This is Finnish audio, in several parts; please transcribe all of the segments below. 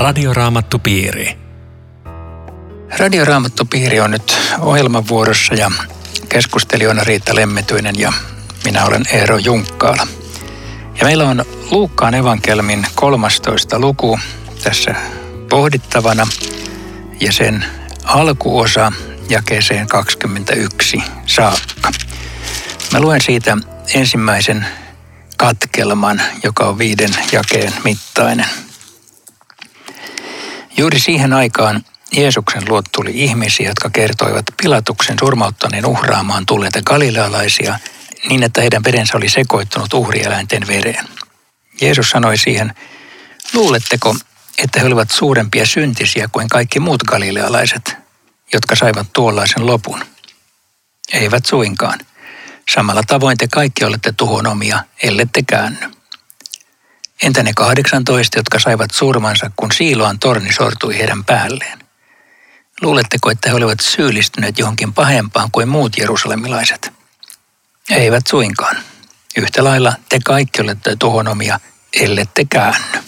Radioraamattupiiri. Radioraamattupiiri on nyt ohjelman vuorossa ja keskustelijana Riitta Lemmetyinen ja minä olen Eero Junkkaala. Ja meillä on Luukkaan evankelmin 13 luku tässä pohdittavana ja sen alkuosa jakeeseen 21 saakka. Mä luen siitä ensimmäisen katkelman, joka on viiden jakeen mittainen. Juuri siihen aikaan Jeesuksen luot tuli ihmisiä, jotka kertoivat Pilatuksen surmauttaneen uhraamaan tulleita galilealaisia niin, että heidän verensä oli sekoittunut uhrieläinten vereen. Jeesus sanoi siihen, luuletteko, että he olivat suurempia syntisiä kuin kaikki muut galilealaiset, jotka saivat tuollaisen lopun? Eivät suinkaan. Samalla tavoin te kaikki olette tuhonomia, ellette käänny. Entä ne 18, jotka saivat surmansa, kun Siiloan torni sortui heidän päälleen? Luuletteko, että he olivat syyllistyneet johonkin pahempaan kuin muut jerusalemilaiset? Eivät suinkaan. Yhtä lailla te kaikki olette tuhonomia, ellette käänny.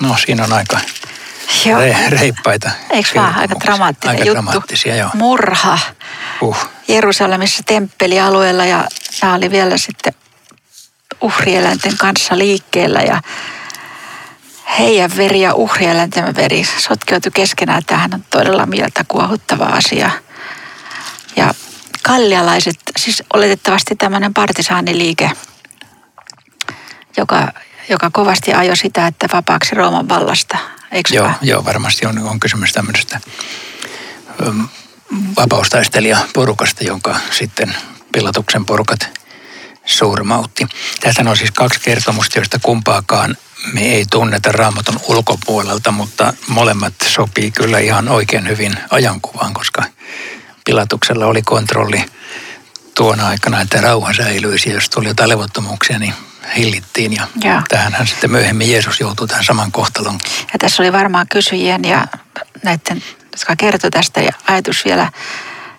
No siinä on aika Joo. re, reippaita. Eikö vaan aika dramaattinen aika juttu? dramaattisia, joo. Murha Uh. Jerusalemissa temppelialueella ja nämä oli vielä sitten uhrieläinten kanssa liikkeellä ja heidän veri ja uhrieläinten veri sotkeutui keskenään. Tämähän on todella mieltä kuohuttava asia. Ja kallialaiset, siis oletettavasti tämmöinen partisaaniliike, joka, joka kovasti ajoi sitä, että vapaaksi Rooman vallasta, eikö Joo, vaan? joo, varmasti on, on kysymys tämmöisestä äm, vapaustaistelijaporukasta, jonka sitten Pilatuksen porukat surmautti. Tässä on siis kaksi kertomusta, joista kumpaakaan me ei tunneta raamatun ulkopuolelta, mutta molemmat sopii kyllä ihan oikein hyvin ajankuvaan, koska Pilatuksella oli kontrolli tuona aikana, että rauha säilyisi. Jos tuli jotain levottomuuksia, niin hillittiin. Ja Joo. tähänhän sitten myöhemmin Jeesus joutui tähän saman kohtalon Ja tässä oli varmaan kysyjien ja näiden, jotka kertoi tästä ja ajatus vielä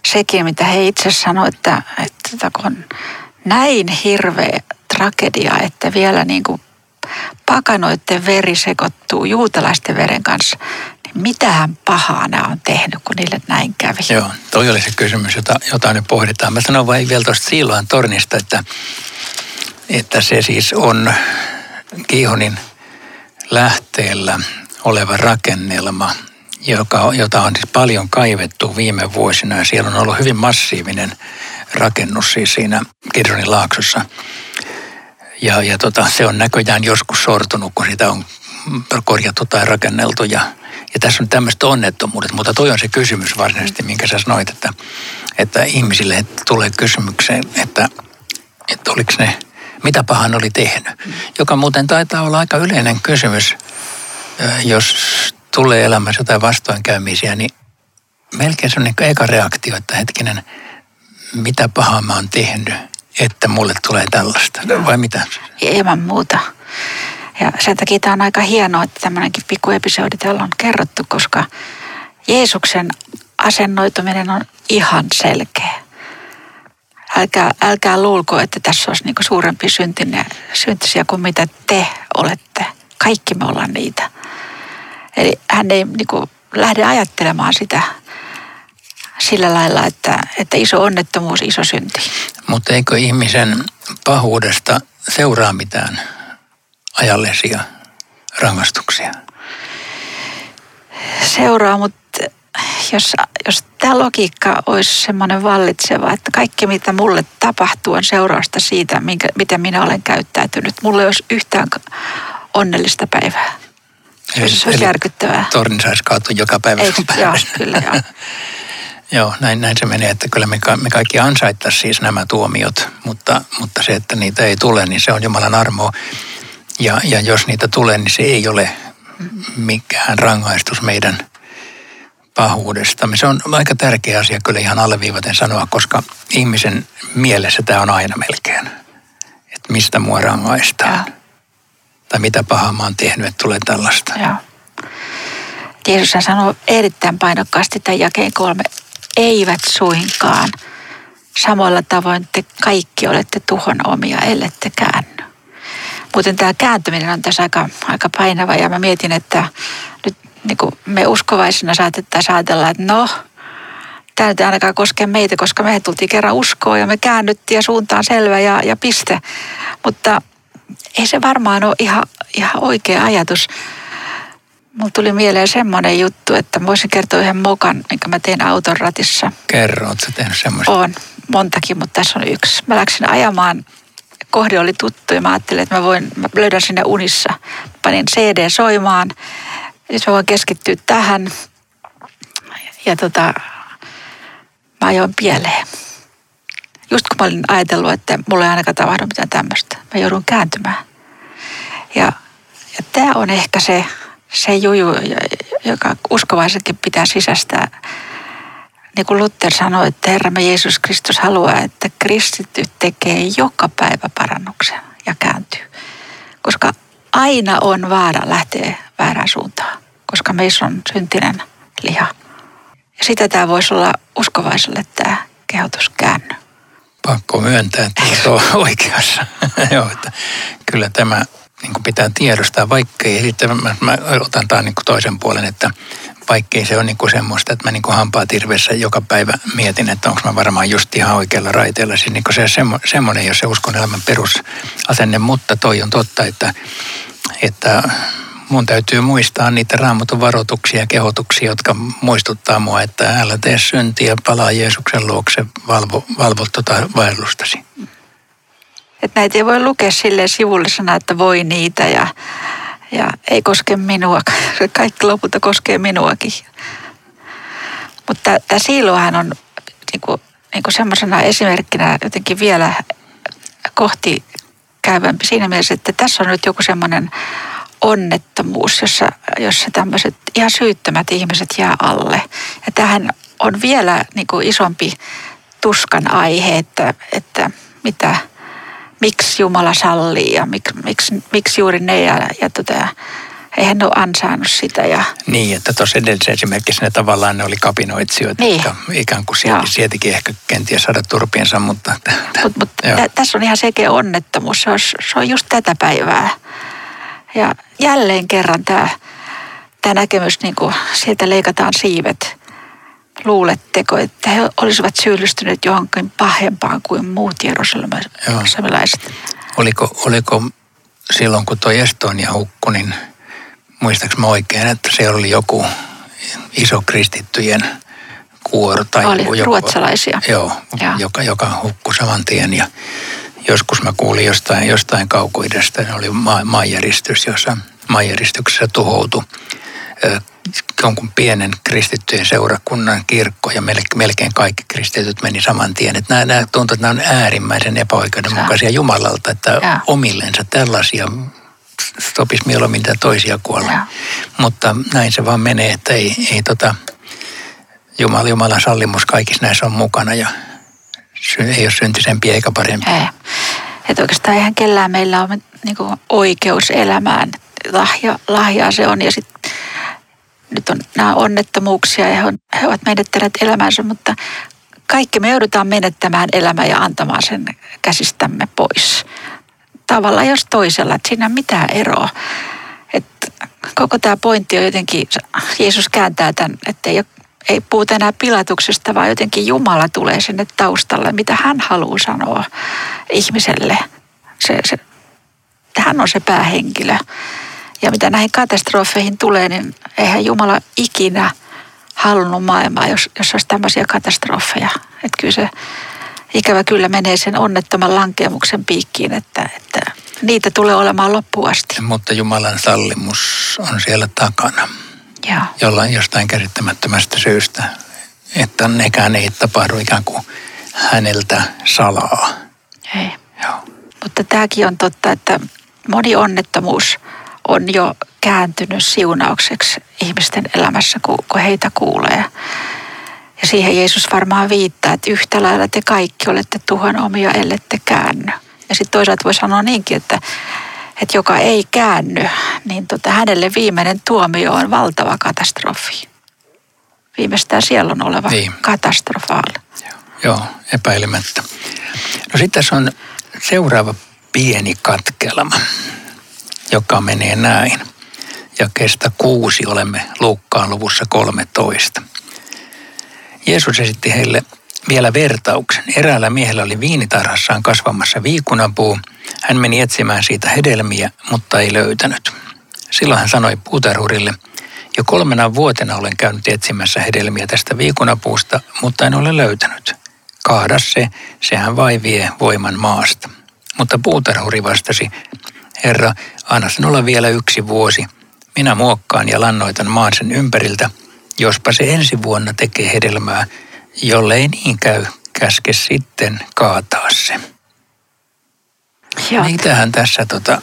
sekin, mitä he itse sanoivat, että, että kun näin hirveä tragedia, että vielä niin kuin pakanoiden veri sekoittuu juutalaisten veren kanssa, niin mitähän pahaa nämä on tehnyt, kun niille näin kävi. Joo, toi oli se kysymys, jota, jota nyt pohditaan. Mä sanon vain vielä tuosta Siiloan tornista, että, että se siis on Kiihonin lähteellä oleva rakennelma, joka, jota on siis paljon kaivettu viime vuosina. Ja siellä on ollut hyvin massiivinen rakennus siis siinä Kidronin laaksossa. Ja, ja tota, se on näköjään joskus sortunut, kun sitä on korjattu tai rakenneltu. Ja, ja tässä on tämmöiset onnettomuudet, mutta toi on se kysymys varsinaisesti, minkä sä sanoit, että, että ihmisille tulee kysymykseen, että, että oliko ne, mitä pahan oli tehnyt. Joka muuten taitaa olla aika yleinen kysymys, jos tulee elämässä jotain vastoinkäymisiä, niin melkein se on kuin eka reaktio, että hetkinen, mitä pahaa mä oon tehnyt, että mulle tulee tällaista, vai mitä? Ilman muuta. Ja sen takia tämä on aika hienoa, että tämmöinenkin pikku episodi täällä on kerrottu, koska Jeesuksen asennoituminen on ihan selkeä. Älkää, älkää luulko, että tässä olisi niinku suurempi syntinen, syntisiä kuin mitä te olette. Kaikki me ollaan niitä. Eli hän ei niinku lähde ajattelemaan sitä sillä lailla, että, että iso onnettomuus, iso synti. Mutta eikö ihmisen pahuudesta seuraa mitään ajallisia rangaistuksia? seuraa, mutta jos, jos tämä logiikka olisi semmoinen vallitseva, että kaikki mitä mulle tapahtuu on seurausta siitä, minkä, miten minä olen käyttäytynyt. Mulle ei olisi yhtään onnellista päivää. Se olisi järkyttävää. Torni saisi kaatua joka päivä Eikö? Joo, kyllä joo. Joo, näin, näin se menee, että kyllä me, ka- me kaikki ansaittaisiin siis nämä tuomiot, mutta, mutta se, että niitä ei tule, niin se on Jumalan armo. Ja, ja jos niitä tulee, niin se ei ole mikään rangaistus meidän pahuudestamme. Se on aika tärkeä asia kyllä ihan alleviivaten sanoa, koska ihmisen mielessä tämä on aina melkein. Että mistä mua rangaistaan. Joo. Tai mitä pahaa mä oon tehnyt, että tulee tällaista. Joo. Jeesus sanoo erittäin painokkaasti tämän jakeen kolme. Eivät suinkaan. Samoilla tavoin te kaikki olette tuhon omia, ellette käänny. Muuten tämä kääntyminen on tässä aika, aika painava ja mä mietin, että nyt niin kuin me uskovaisina saatettaisiin ajatella, että no, tämä nyt ainakaan koske meitä, koska me tultiin kerran uskoon ja me käännyttiin ja suuntaan selvä ja, ja piste. Mutta ei se varmaan ole ihan, ihan oikea ajatus. Mulla tuli mieleen semmoinen juttu, että voisin kertoa yhden mokan, minkä mä tein auton ratissa. Kerro, ootko tehnyt semmoista? On, montakin, mutta tässä on yksi. Mä läksin ajamaan, kohde oli tuttu ja mä ajattelin, että mä, voin, mä löydän sinne unissa. Panin CD soimaan, nyt mä voin keskittyä tähän. Ja tota, mä ajoin pieleen. Just kun mä olin ajatellut, että mulla ei ainakaan tapahdu mitään tämmöistä. Mä joudun kääntymään. Ja, ja tämä on ehkä se, se juju, joka uskovaisetkin pitää sisästää. Niin kuin Luther sanoi, että Herramme Jeesus Kristus haluaa, että kristitty tekee joka päivä parannuksen ja kääntyy. Koska aina on vaara lähteä väärään suuntaan, koska meissä on syntinen liha. Ja sitä tämä voisi olla uskovaiselle tämä kehotus käänny. Pakko myöntää, että on oikeassa. Joo, että kyllä tämä niin kuin pitää tiedostaa, vaikkei, sitten mä, mä otan tämän niin kuin toisen puolen, että vaikkei se on niin kuin semmoista, että mä niin kuin hampaa tirvessä joka päivä mietin, että onko mä varmaan just ihan oikealla raiteella. Siis niin kuin se semmo, semmoinen, jos se uskon elämän perusasenne, mutta toi on totta, että, että mun täytyy muistaa niitä raamatun varoituksia ja kehotuksia, jotka muistuttaa mua, että älä tee syntiä, palaa Jeesuksen luokse, valvo, valvo tuota vaellustasi. Että näitä ei voi lukea sille sivullisena, että voi niitä ja, ja ei koske minua. Kaikki lopulta koskee minuakin. Mutta tämä siilohan on niin kuin, niin kuin semmoisena esimerkkinä jotenkin vielä kohti käyvämpi siinä mielessä, että tässä on nyt joku semmoinen onnettomuus, jossa, jossa tämmöiset ihan syyttömät ihmiset jää alle. Ja tähän on vielä niin kuin isompi tuskan aihe, että, että mitä, miksi Jumala sallii ja miksi, miksi, miksi juuri ne ja, ja tota, eihän ne ole ansainnut sitä. Ja... Niin, että tuossa edellisessä esimerkiksi ne tavallaan ne oli kapinoitsijoita, niin. jotka ikään kuin sieti, sietikin ehkä kenties saada turpiensa, mutta... Mut, mut tässä on ihan sekin onnettomuus, se on, se on just tätä päivää. Ja jälleen kerran tämä, tämä näkemys, niin kuin sieltä leikataan siivet. Luuletteko, että he olisivat syyllistyneet johonkin pahempaan kuin muut jerusalemilaiset? Oliko, oliko silloin, kun tuo Estonia hukkui, niin muistaaks mä oikein, että se oli joku iso kristittyjen kuoro tai oli, joku, ruotsalaisia. Joo, ja. joka, joka hukkui saman tien ja joskus mä kuulin jostain, jostain kaukoidesta, ne oli maa, maanjäristys, jossa maanjäristyksessä tuhoutui jonkun pienen kristittyjen seurakunnan kirkko ja melkein kaikki kristityt meni saman tien. Että nämä, nämä tuntuu, että nämä on äärimmäisen epäoikeudenmukaisia Jumalalta, että ja. omillensa tällaisia sopisi mieluummin toisia kuolla. Ja. Mutta näin se vaan menee, että ei, ei tota, Jumala, Jumalan sallimus kaikissa näissä on mukana ja ei ole syntisempiä eikä parempia. Ei. Että oikeastaan eihän kellään meillä ole niin oikeus elämään. Lahja, lahjaa se on ja sitten nyt on nämä onnettomuuksia ja he, on, he ovat menettäneet elämänsä, mutta kaikki me joudutaan menettämään elämä ja antamaan sen käsistämme pois. Tavalla jos toisella, että siinä on mitään eroa. Että koko tämä pointti on jotenkin, Jeesus kääntää tämän, että ei ei puhuta enää pilatuksesta, vaan jotenkin Jumala tulee sinne taustalle, mitä hän haluaa sanoa ihmiselle. Se, se, hän on se päähenkilö. Ja mitä näihin katastrofeihin tulee, niin eihän Jumala ikinä halunnut maailmaa, jos, jos olisi tämmöisiä katastrofeja. Että kyllä se ikävä kyllä menee sen onnettoman lankeemuksen piikkiin, että, että niitä tulee olemaan loppuun asti. Mutta Jumalan sallimus on siellä takana. Joo. jollain jostain käsittämättömästä syystä. Että nekään ei tapahdu ikään kuin häneltä salaa. Ei. Joo. Mutta tämäkin on totta, että moni onnettomuus on jo kääntynyt siunaukseksi ihmisten elämässä, kun heitä kuulee. Ja siihen Jeesus varmaan viittaa, että yhtä lailla te kaikki olette tuhon omia, ellette käänny. Ja sitten toisaalta voi sanoa niinkin, että että joka ei käänny, niin tota, hänelle viimeinen tuomio on valtava katastrofi. Viimeistään siellä on oleva niin. katastrofaali. Joo, joo, epäilemättä. No sitten tässä on seuraava pieni katkelma. Joka menee näin. Ja kestä kuusi olemme Luukkaan luvussa 13. Jeesus esitti heille vielä vertauksen. Eräällä miehellä oli viinitarhassaan kasvamassa viikunapuu. Hän meni etsimään siitä hedelmiä, mutta ei löytänyt. Silloin hän sanoi puutarhurille, jo kolmena vuotena olen käynyt etsimässä hedelmiä tästä viikunapuusta, mutta en ole löytänyt. Kaada se, sehän vai vie voiman maasta. Mutta puutarhuri vastasi, Herra, anna sen olla vielä yksi vuosi. Minä muokkaan ja lannoitan maan sen ympäriltä. Jospa se ensi vuonna tekee hedelmää, jollei niin käy, käske sitten kaataa se. Joo. Mitähän tässä tota,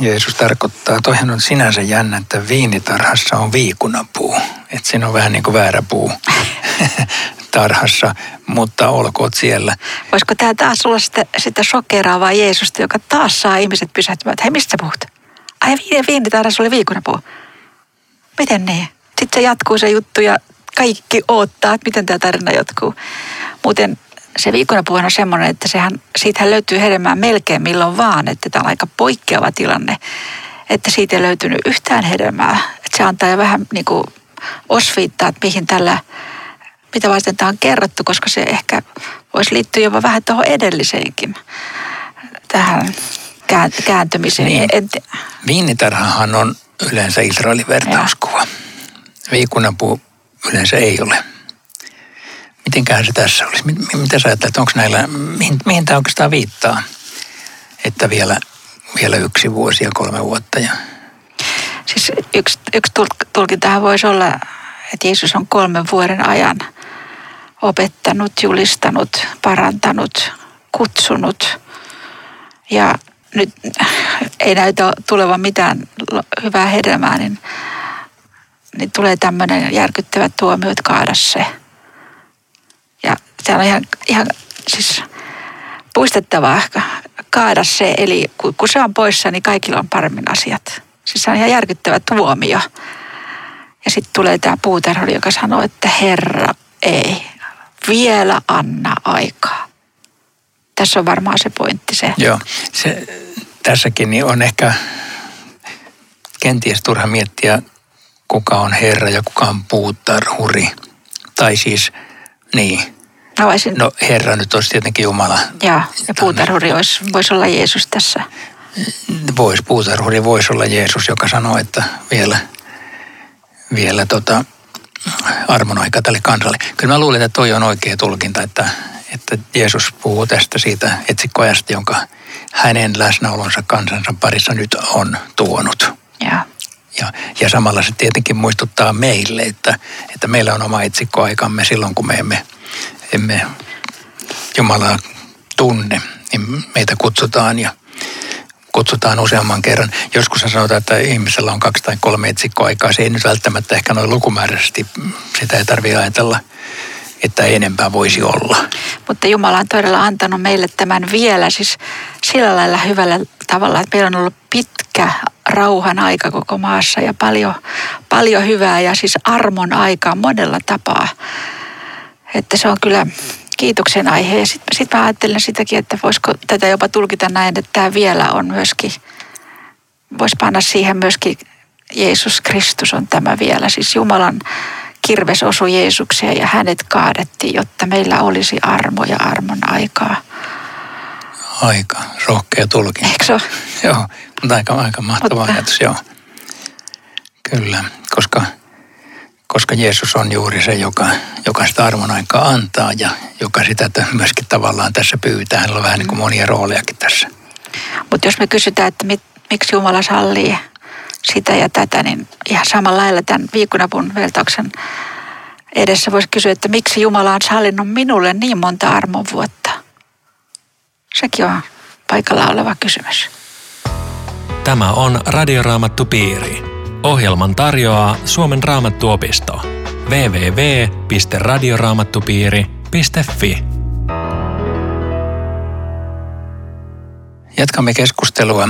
Jeesus tarkoittaa? Toihan on sinänsä jännä, että viinitarhassa on viikunapuu. Että siinä on vähän niin kuin väärä puu tarhassa, mutta olkoot siellä. Voisiko tämä taas olla sitä, sitä shokeraavaa Jeesusta, joka taas saa ihmiset pysähtymään, että hei, mistä sä puhut? Ai viini, viinitarhassa oli viikunapuu. Miten niin? Sitten se jatkuu se juttu ja kaikki odottaa, että miten tämä tarina jatkuu. Muuten se viikonapuu on semmoinen, että sehän, siitähän löytyy hedelmää melkein milloin vaan, että tämä on aika poikkeava tilanne, että siitä ei löytynyt yhtään hedelmää. Että se antaa jo vähän niin kuin osviittaa, että mihin tällä, mitä varten tämä on kerrottu, koska se ehkä voisi liittyä jopa vähän tuohon edelliseenkin, tähän kääntymiseen. Niin. Viinitarhahan on yleensä Israelin vertauskuva. Viikunapuu yleensä ei ole. Mitenköhän se tässä olisi? Mitä sä ajattelet, onko näillä, mihin, mihin tämä oikeastaan viittaa? Että vielä, vielä yksi vuosi ja kolme vuotta. Ja... Siis yksi, yksi tulkintahan voisi olla, että Jeesus on kolmen vuoden ajan opettanut, julistanut, parantanut, kutsunut. Ja nyt ei näytä tulevan mitään hyvää hedelmää, niin, niin tulee tämmöinen järkyttävä tuomio, että kaada se. Ja se on ihan, ihan siis puistettavaa kaada se, eli kun, se on poissa, niin kaikilla on paremmin asiat. Siis se on ihan järkyttävä tuomio. Ja sitten tulee tämä puuterhori, joka sanoo, että Herra, ei, vielä anna aikaa. Tässä on varmaan se pointti se. Joo, se, tässäkin niin on ehkä kenties turha miettiä, kuka on Herra ja kuka on puutarhuri. Tai siis, niin, No, voisin... no Herra nyt olisi tietenkin Jumala. Ja, ja puutarhuri olisi, voisi olla Jeesus tässä. Voisi, puutarhuri voisi olla Jeesus, joka sanoo, että vielä, vielä tota, armon aika tälle kansalle. Kyllä mä luulen, että toi on oikea tulkinta, että, että Jeesus puhuu tästä siitä etsikkoajasta, jonka hänen läsnäolonsa kansansa parissa nyt on tuonut. Ja. Ja, ja samalla se tietenkin muistuttaa meille, että, että meillä on oma etsikkoaikamme silloin, kun me emme, emme Jumalaa tunne, niin meitä kutsutaan ja kutsutaan useamman kerran. Joskus sanotaan, että ihmisellä on kaksi tai kolme etsikkoaikaa. Se ei nyt välttämättä ehkä noin lukumääräisesti, sitä ei tarvitse ajatella, että enempää voisi olla. Mutta Jumala on todella antanut meille tämän vielä siis sillä lailla hyvällä tavalla, että meillä on ollut pitkä rauhan aika koko maassa ja paljon, paljon hyvää ja siis armon aikaa monella tapaa. Että se on kyllä kiitoksen aihe. Ja sitten sit mä ajattelen sitäkin, että voisiko tätä jopa tulkita näin, että tämä vielä on myöskin, voisi panna siihen myöskin Jeesus Kristus on tämä vielä. Siis Jumalan kirves osui Jeesukseen ja hänet kaadettiin, jotta meillä olisi armo ja armon aikaa. Aika rohkea tulkinta. Eikö se ole? Joo, mutta aika, aika mahtava Mutta- ajatus, joo. Kyllä, koska, koska Jeesus on juuri se, joka, joka sitä armon aikaa antaa ja joka sitä myöskin tavallaan tässä pyytää. Hänellä on vähän niin kuin monia roolejakin tässä. Mutta jos me kysytään, että mit, miksi Jumala sallii sitä ja tätä, niin ihan samalla lailla tämän viikonapun veltauksen edessä voisi kysyä, että miksi Jumala on sallinut minulle niin monta armon vuotta. Sekin on paikalla oleva kysymys. Tämä on Radioraamattu Piiri. Ohjelman tarjoaa Suomen raamattuopisto. www.radioraamattupiiri.fi Jatkamme keskustelua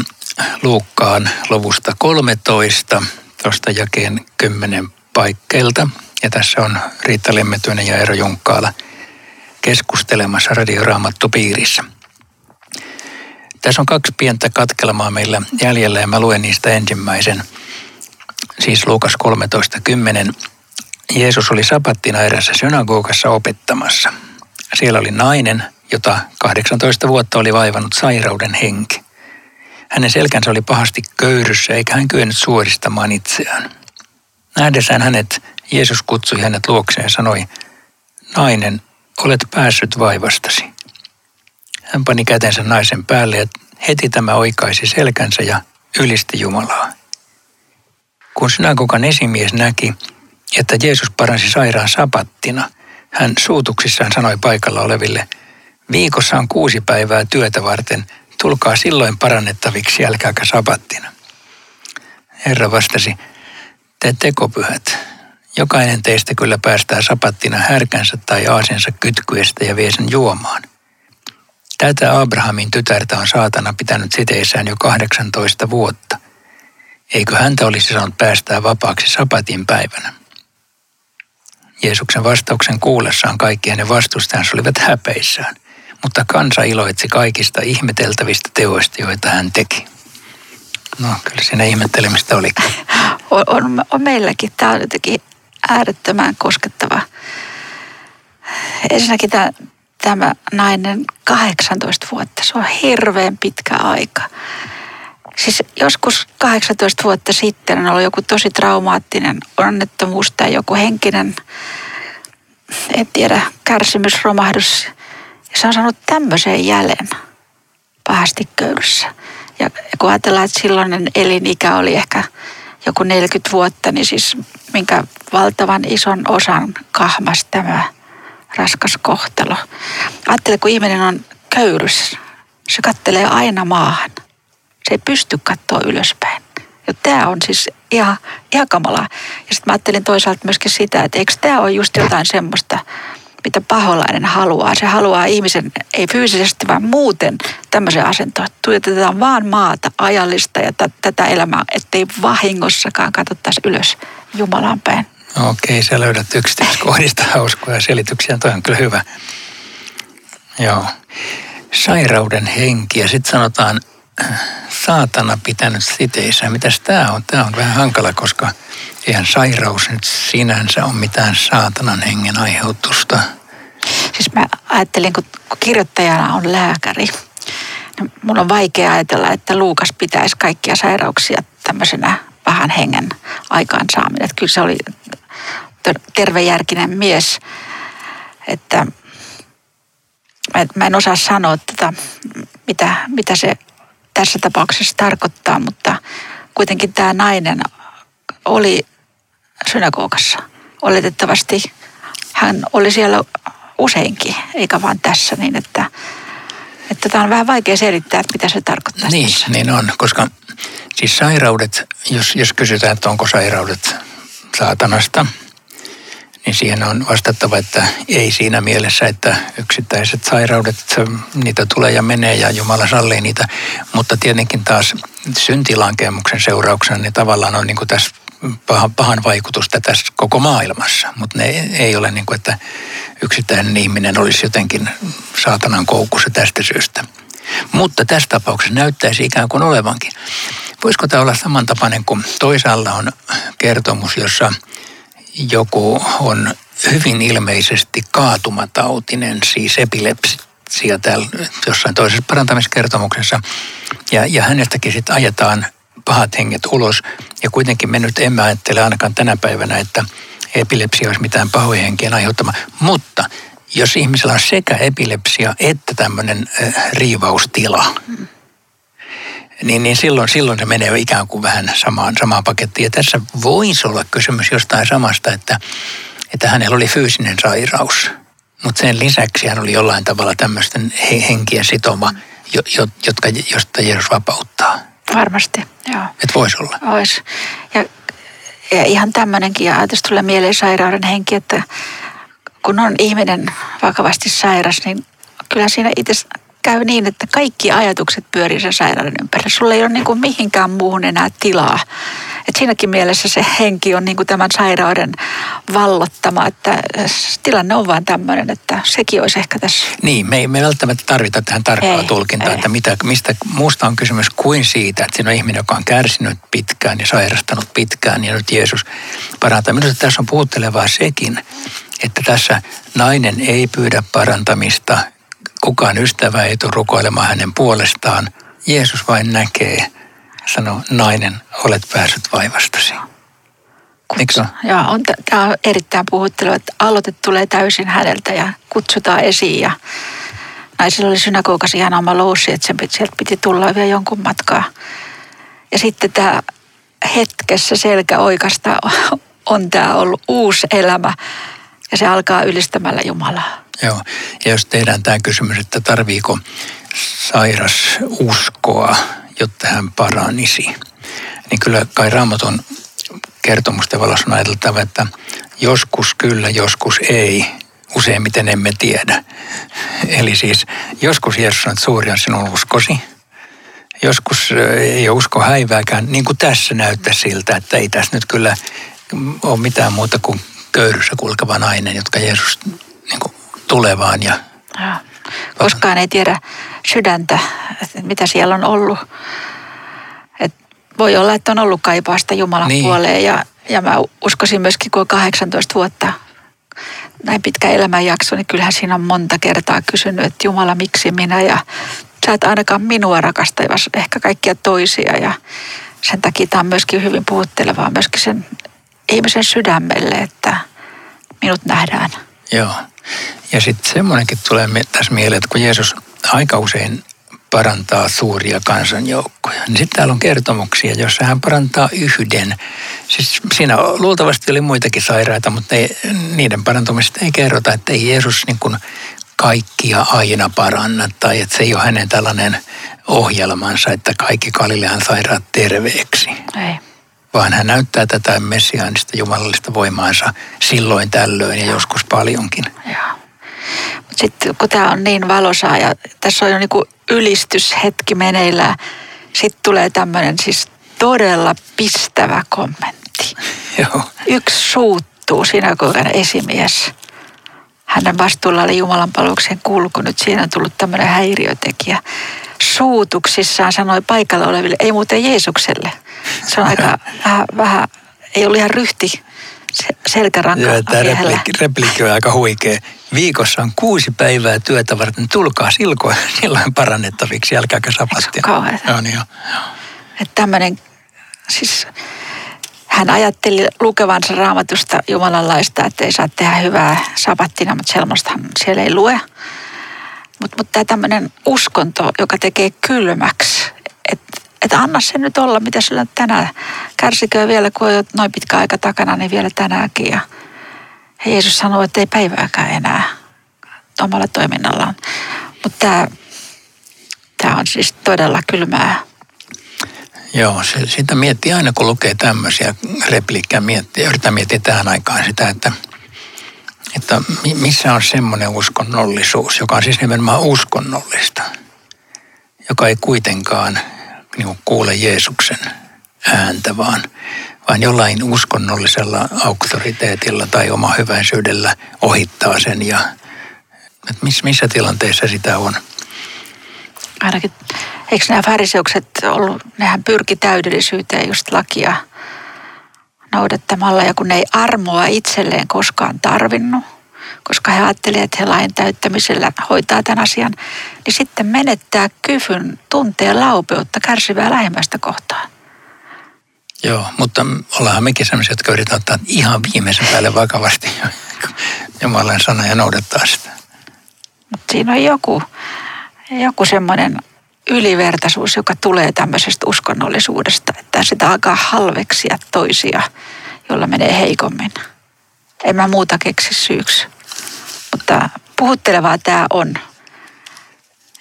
Luukkaan luvusta 13, tuosta jakeen 10 paikkeilta. Ja tässä on Riitta Lemmetyinen ja Eero Junkkaala keskustelemassa radioraamattupiirissä. Tässä on kaksi pientä katkelmaa meillä jäljellä ja mä luen niistä ensimmäisen. Siis Luukas 13.10. Jeesus oli sapattina erässä synagogassa opettamassa. Siellä oli nainen, jota 18 vuotta oli vaivannut sairauden henki. Hänen selkänsä oli pahasti köyryssä eikä hän kyennyt suoristamaan itseään. Nähdessään hänet, Jeesus kutsui hänet luokseen ja sanoi, nainen, olet päässyt vaivastasi. Hän pani kätensä naisen päälle ja heti tämä oikaisi selkänsä ja ylisti Jumalaa. Kun synagogan esimies näki, että Jeesus paransi sairaan sapattina, hän suutuksissaan sanoi paikalla oleville, viikossa on kuusi päivää työtä varten, tulkaa silloin parannettaviksi, älkääkä sapattina. Herra vastasi, te tekopyhät, jokainen teistä kyllä päästää sapattina härkänsä tai aasensa kytkyestä ja vie sen juomaan. Tätä Abrahamin tytärtä on saatana pitänyt siteissään jo 18 vuotta. Eikö häntä olisi saanut päästää vapaaksi sapatin päivänä? Jeesuksen vastauksen kuullessaan kaikki hänen vastustajansa olivat häpeissään, mutta kansa iloitsi kaikista ihmeteltävistä teoista, joita hän teki. No, kyllä siinä ihmettelemistä oli. On, on, on meilläkin. Tämä on jotenkin äärettömän koskettava. Ensinnäkin tämä, tämä nainen 18 vuotta, se on hirveän pitkä aika. Siis joskus 18 vuotta sitten on ollut joku tosi traumaattinen onnettomuus tai joku henkinen, en tiedä, kärsimysromahdus. Ja se on saanut tämmöisen jäljen pahasti köyryssä. Ja kun ajatellaan, että silloinen elinikä oli ehkä joku 40 vuotta, niin siis minkä valtavan ison osan kahmas tämä raskas kohtalo. Ajattele, kun ihminen on köyryssä, se kattelee aina maahan. Se ei pysty katsoa ylöspäin. Ja tämä on siis ihan, ihan kamalaa. Ja sitten mä ajattelin toisaalta myöskin sitä, että eikö tämä ole just jotain semmoista, mitä paholainen haluaa. Se haluaa ihmisen, ei fyysisesti, vaan muuten tämmöisen asentoon. Tuijotetaan vaan maata, ajallista ja t- tätä elämää, ettei vahingossakaan katsottaisi ylös Jumalan päin. Okei, sä löydät yksityiskohdista hauskoja selityksiä. Toi on kyllä hyvä. Joo. Sairauden henki ja sitten sanotaan saatana pitänyt siteissä. Mitäs tämä on? Tämä on vähän hankala, koska eihän sairaus nyt sinänsä ole mitään saatanan hengen aiheutusta. Siis mä ajattelin, kun kirjoittajana on lääkäri, niin mun on vaikea ajatella, että Luukas pitäisi kaikkia sairauksia tämmöisenä pahan hengen aikaansaaminen. Että kyllä se oli tervejärkinen mies, että mä en osaa sanoa, tätä, mitä, mitä se tässä tapauksessa tarkoittaa, mutta kuitenkin tämä nainen oli synagogassa. Oletettavasti hän oli siellä useinkin, eikä vain tässä, niin että, että tämä on vähän vaikea selittää, että mitä se tarkoittaa. Niin, tässä. niin on, koska siis sairaudet, jos, jos kysytään, että onko sairaudet saatanasta, niin siihen on vastattava, että ei siinä mielessä, että yksittäiset sairaudet, niitä tulee ja menee ja Jumala sallii niitä. Mutta tietenkin taas syntilankemuksen seurauksena niin tavallaan on niin kuin tässä pahan, pahan vaikutusta tässä koko maailmassa. Mutta ne ei ole niin kuin, että yksittäinen ihminen olisi jotenkin saatanan koukussa tästä syystä. Mutta tässä tapauksessa näyttäisi ikään kuin olevankin. Voisiko tämä olla samantapainen kuin toisaalla on kertomus, jossa joku on hyvin ilmeisesti kaatumatautinen, siis epilepsia täällä jossain toisessa parantamiskertomuksessa. Ja, ja hänestäkin sitten ajetaan pahat henget ulos. Ja kuitenkin me nyt emme ajattele ainakaan tänä päivänä, että epilepsia olisi mitään pahojen henkien aiheuttama. Mutta jos ihmisellä on sekä epilepsia että tämmöinen äh, riivaustila, mm niin, niin silloin, silloin se menee ikään kuin vähän samaan, samaan pakettiin. Ja tässä voisi olla kysymys jostain samasta, että, että hänellä oli fyysinen sairaus. Mutta sen lisäksi hän oli jollain tavalla tämmöisten henkiä sitoma, jo, jo, jotka, josta Jeesus vapauttaa. Varmasti, joo. Että voisi olla. Ois. Ja, ja ihan tämmöinenkin ajatus tulee mieleen sairauden henki, että kun on ihminen vakavasti sairas, niin kyllä siinä itse käy niin, että kaikki ajatukset pyörii sen sairauden ympärillä. Sulla ei ole niin kuin mihinkään muuhun enää tilaa. Et siinäkin mielessä se henki on niin kuin tämän sairauden vallottama, että tilanne on vaan tämmöinen, että sekin olisi ehkä tässä. Niin, me ei me välttämättä tarvita tähän tarkkaa ei, tulkintaa, ei. että mitä, mistä muusta on kysymys kuin siitä, että siinä on ihminen, joka on kärsinyt pitkään ja sairastanut pitkään ja nyt Jeesus parantaa. Minusta tässä on puhuttelevaa sekin, että tässä nainen ei pyydä parantamista, kukaan ystävä ei tule rukoilemaan hänen puolestaan. Jeesus vain näkee, sanoo, nainen, olet päässyt vaivastasi. Eikö Joo, on, tämä on erittäin puhutteleva, että aloite tulee täysin häneltä ja kutsutaan esiin. Ja naisilla oli synagogassa ihan oma loussi, että sen, sieltä piti tulla vielä jonkun matkaa. Ja sitten tämä hetkessä selkä oikeasta on tämä ollut uusi elämä ja se alkaa ylistämällä Jumalaa. Joo, ja jos tehdään tämä kysymys, että tarviiko sairas uskoa, jotta hän paranisi, niin kyllä kai Raamatun kertomusten valossa on ajateltava, että joskus kyllä, joskus ei, useimmiten emme tiedä. Eli siis joskus Jeesus on, että suuri on sinun uskosi, joskus ei ole usko häivääkään, niin kuin tässä näyttää siltä, että ei tässä nyt kyllä ole mitään muuta kuin köyryssä kulkeva nainen, jotka Jeesus niin kuin, tulevaan ja... ja. Koskaan ei tiedä sydäntä, mitä siellä on ollut. Et voi olla, että on ollut kaipausta Jumalan niin. puoleen ja, ja mä uskoisin myöskin, kun on 18 vuotta näin pitkä elämänjakso, niin kyllähän siinä on monta kertaa kysynyt, että Jumala, miksi minä ja sä et ainakaan minua rakasta, ehkä kaikkia toisia ja sen takia tämä on myöskin hyvin puhuttelevaa myöskin sen ihmisen sydämelle, että minut nähdään. Joo. Ja sitten semmoinenkin tulee tässä mieleen, että kun Jeesus aika usein parantaa suuria kansanjoukkoja. Niin sitten täällä on kertomuksia, joissa hän parantaa yhden. Siis siinä luultavasti oli muitakin sairaita, mutta ei, niiden parantumista ei kerrota, että ei Jeesus niin kuin kaikkia aina paranna tai että se ei ole hänen tällainen ohjelmansa, että kaikki Galilean sairaat terveeksi. Ei. Vaan hän näyttää tätä messiaanista jumalallista voimaansa silloin tällöin ja joskus paljonkin. Joo. Sitten kun tämä on niin valosaa ja tässä on jo niin kuin ylistyshetki meneillään, sitten tulee tämmöinen siis todella pistävä kommentti. Joo. Yksi suuttuu synagogan esimies. Hänen vastuulla oli Jumalan palveluksen kulku. Nyt siinä on tullut tämmöinen häiriötekijä. Suutuksissaan sanoi paikalla oleville, ei muuten Jeesukselle. Se on aika vähän, vähän ei ollut ihan ryhti selkäranka Joo, tämä replikki, replikki on aika huikea. Viikossa on kuusi päivää työtä varten. Tulkaa silloin, silloin parannettaviksi, älkääkä sapattia. Kauheeta. Joo, niin jo. Että tämmöinen, siis hän ajatteli lukevansa raamatusta Jumalan laista, että ei saa tehdä hyvää sapattina, mutta semmoistahan siellä ei lue. Mutta mut tämä tämmöinen uskonto, joka tekee kylmäksi, että että anna se nyt olla, mitä sulla tänään. Kärsikö vielä, kun on noin pitkä aika takana, niin vielä tänäänkin. Ja Jeesus sanoi, että ei päivääkään enää omalla toiminnallaan. Mutta tämä, tämä on siis todella kylmää. Joo, se, sitä miettii aina, kun lukee tämmöisiä repliikkejä, miettii, yritetään miettiä tähän aikaan sitä, että, että missä on semmoinen uskonnollisuus, joka on siis nimenomaan uskonnollista, joka ei kuitenkaan niin kuin kuule Jeesuksen ääntä, vaan, vaan jollain uskonnollisella auktoriteetilla tai oma hyväisyydellä ohittaa sen. Ja, että miss, missä tilanteessa sitä on? Ainakin, eikö nämä fariseukset ollut, nehän pyrki täydellisyyteen just lakia noudattamalla ja kun ne ei armoa itselleen koskaan tarvinnut, koska he ajattelivat, että he lain täyttämisellä hoitaa tämän asian, niin sitten menettää kyvyn tuntea laupeutta kärsivää lähimmäistä kohtaan. Joo, mutta ollaan mekin sellaisia, jotka yritetään ottaa ihan viimeisen päälle vakavasti Jumalan sana ja noudattaa sitä. Mutta siinä on joku, joku semmoinen ylivertaisuus, joka tulee tämmöisestä uskonnollisuudesta, että sitä alkaa halveksia toisia, jolla menee heikommin. En mä muuta keksi syyksi. Mutta puhuttelevaa tämä on.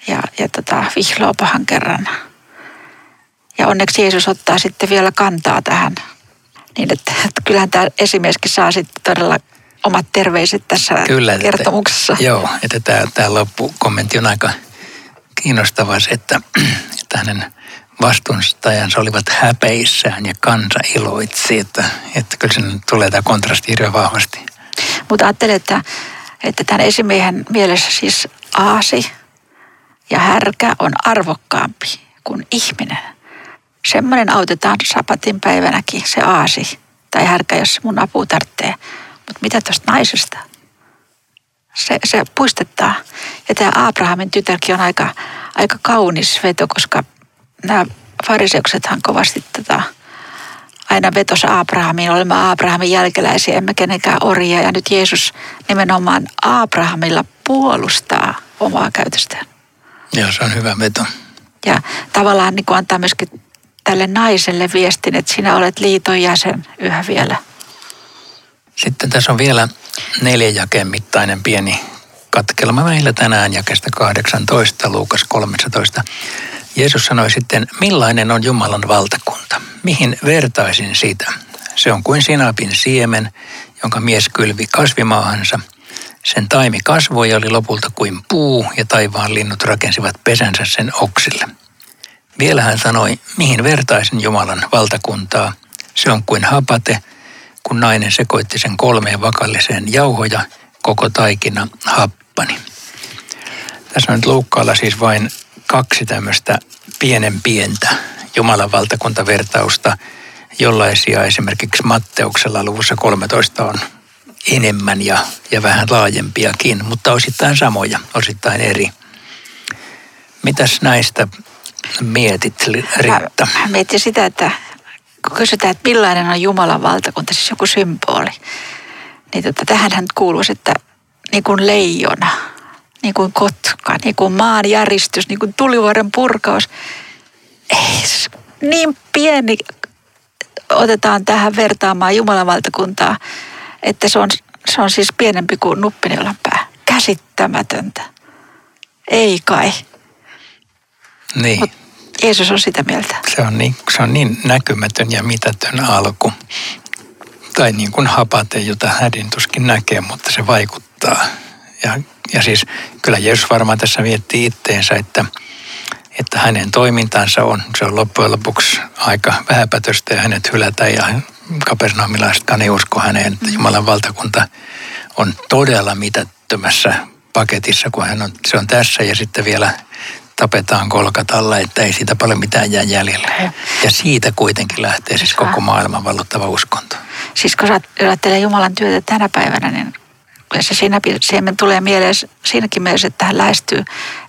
Ja, ja tota, vihloa pahan kerran. Ja onneksi Jeesus ottaa sitten vielä kantaa tähän. Niin että, että kyllähän tämä esimieskin saa sitten todella omat terveiset tässä Kyllä, kertomuksessa. Että, joo, että tämä, tämä loppukommentti on aika kiinnostava se, että, että hänen vastustajansa olivat häpeissään ja kansa iloitsi, että, että kyllä sen tulee tämä kontrasti hirveän vahvasti. Mutta ajattelen, että, että tämän esimiehen mielessä siis aasi ja härkä on arvokkaampi kuin ihminen. Semmoinen autetaan sapatin päivänäkin, se aasi tai härkä, jos mun apu tarvitsee. Mutta mitä tuosta naisesta? Se, se puistettaa. Ja tämä Abrahamin tytärkin on aika, aika kaunis veto, koska nämä fariseuksethan kovasti tota, aina vetos Abrahamiin. Olemme Abrahamin jälkeläisiä, emme kenenkään orjia. Ja nyt Jeesus nimenomaan Abrahamilla puolustaa omaa käytöstään. Joo, se on hyvä veto. Ja tavallaan niin kuin antaa myöskin tälle naiselle viestin, että sinä olet liiton jäsen yhä vielä. Sitten tässä on vielä neljä jakeen mittainen pieni katkelma meillä tänään jakesta 18, Luukas 13. Jeesus sanoi sitten, millainen on Jumalan valtakunta? Mihin vertaisin sitä? Se on kuin sinapin siemen, jonka mies kylvi kasvimaahansa. Sen taimi kasvoi ja oli lopulta kuin puu ja taivaan linnut rakensivat pesänsä sen oksille. Vielä hän sanoi, mihin vertaisin Jumalan valtakuntaa. Se on kuin hapate, kun nainen sekoitti sen kolmeen vakalliseen jauhoja, koko taikina happani. Tässä on nyt Luukkaalla siis vain kaksi tämmöistä pienen pientä Jumalan valtakuntavertausta, jollaisia esimerkiksi Matteuksella luvussa 13 on enemmän ja, ja vähän laajempiakin, mutta osittain samoja, osittain eri. Mitäs näistä mietit, Riitta? Mä mietin sitä, että kun kysytään, että millainen on Jumalan valtakunta, siis joku symboli, niin tota, tähän hän kuuluisi, että niin kuin leijona, niin kuin kotka, niin kuin maanjäristys, niin kuin tulivuoren purkaus. Ei, niin pieni otetaan tähän vertaamaan Jumalan valtakuntaa, että se on, se on siis pienempi kuin nuppinilan pää. Käsittämätöntä. Ei kai. Niin. Mut Jeesus on sitä mieltä. Se on niin, se on niin näkymätön ja mitätön alku. Tai niin kuin hapate, jota hädin tuskin näkee, mutta se vaikuttaa. Ja, ja siis kyllä Jeesus varmaan tässä miettii itteensä, että, että hänen toimintansa on, se on loppujen lopuksi aika vähäpätöstä ja hänet hylätä ja kapernaumilaisetkaan ei usko häneen, että Jumalan valtakunta on todella mitättömässä paketissa, kun hän on, se on tässä ja sitten vielä tapetaan kolkatalla, että ei siitä paljon mitään jää jäljelle. Ja siitä kuitenkin lähtee siis koko maailman vallottava uskonto. Siis kun ajattelee Jumalan työtä tänä päivänä, niin se siinä siemen tulee mieleen siinäkin mielessä, että hän lähestyy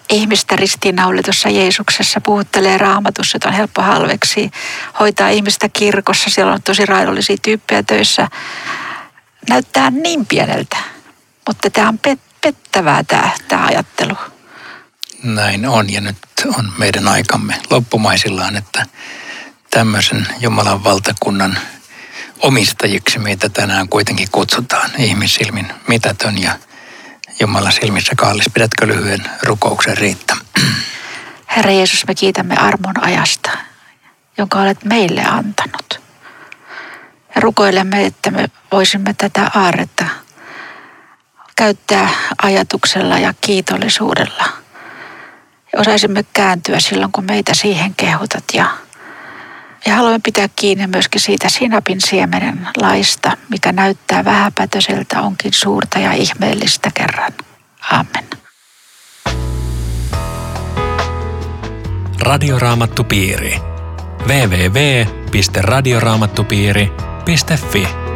ihmistä ristiinnaulitussa Jeesuksessa, puhuttelee raamatussa, että on helppo halveksi, hoitaa ihmistä kirkossa, siellä on tosi raidollisia tyyppejä töissä. Näyttää niin pieneltä, mutta tämä on pettävää tämä, tämä ajattelu. Näin on ja nyt on meidän aikamme loppumaisillaan, että tämmöisen Jumalan valtakunnan omistajiksi meitä tänään kuitenkin kutsutaan ihmissilmin mitätön ja Jumalan silmissä kallis. Pidätkö lyhyen rukouksen riittää? Herra Jeesus, me kiitämme armon ajasta, jonka olet meille antanut. Ja rukoilemme, että me voisimme tätä aaretta käyttää ajatuksella ja kiitollisuudella – osaisimme kääntyä silloin, kun meitä siihen kehutat. Ja, ja haluamme pitää kiinni myöskin siitä sinapin siemenen laista, mikä näyttää vähäpätöiseltä, onkin suurta ja ihmeellistä kerran. Amen. Radioraamattupiiri. www.radioraamattupiiri.fi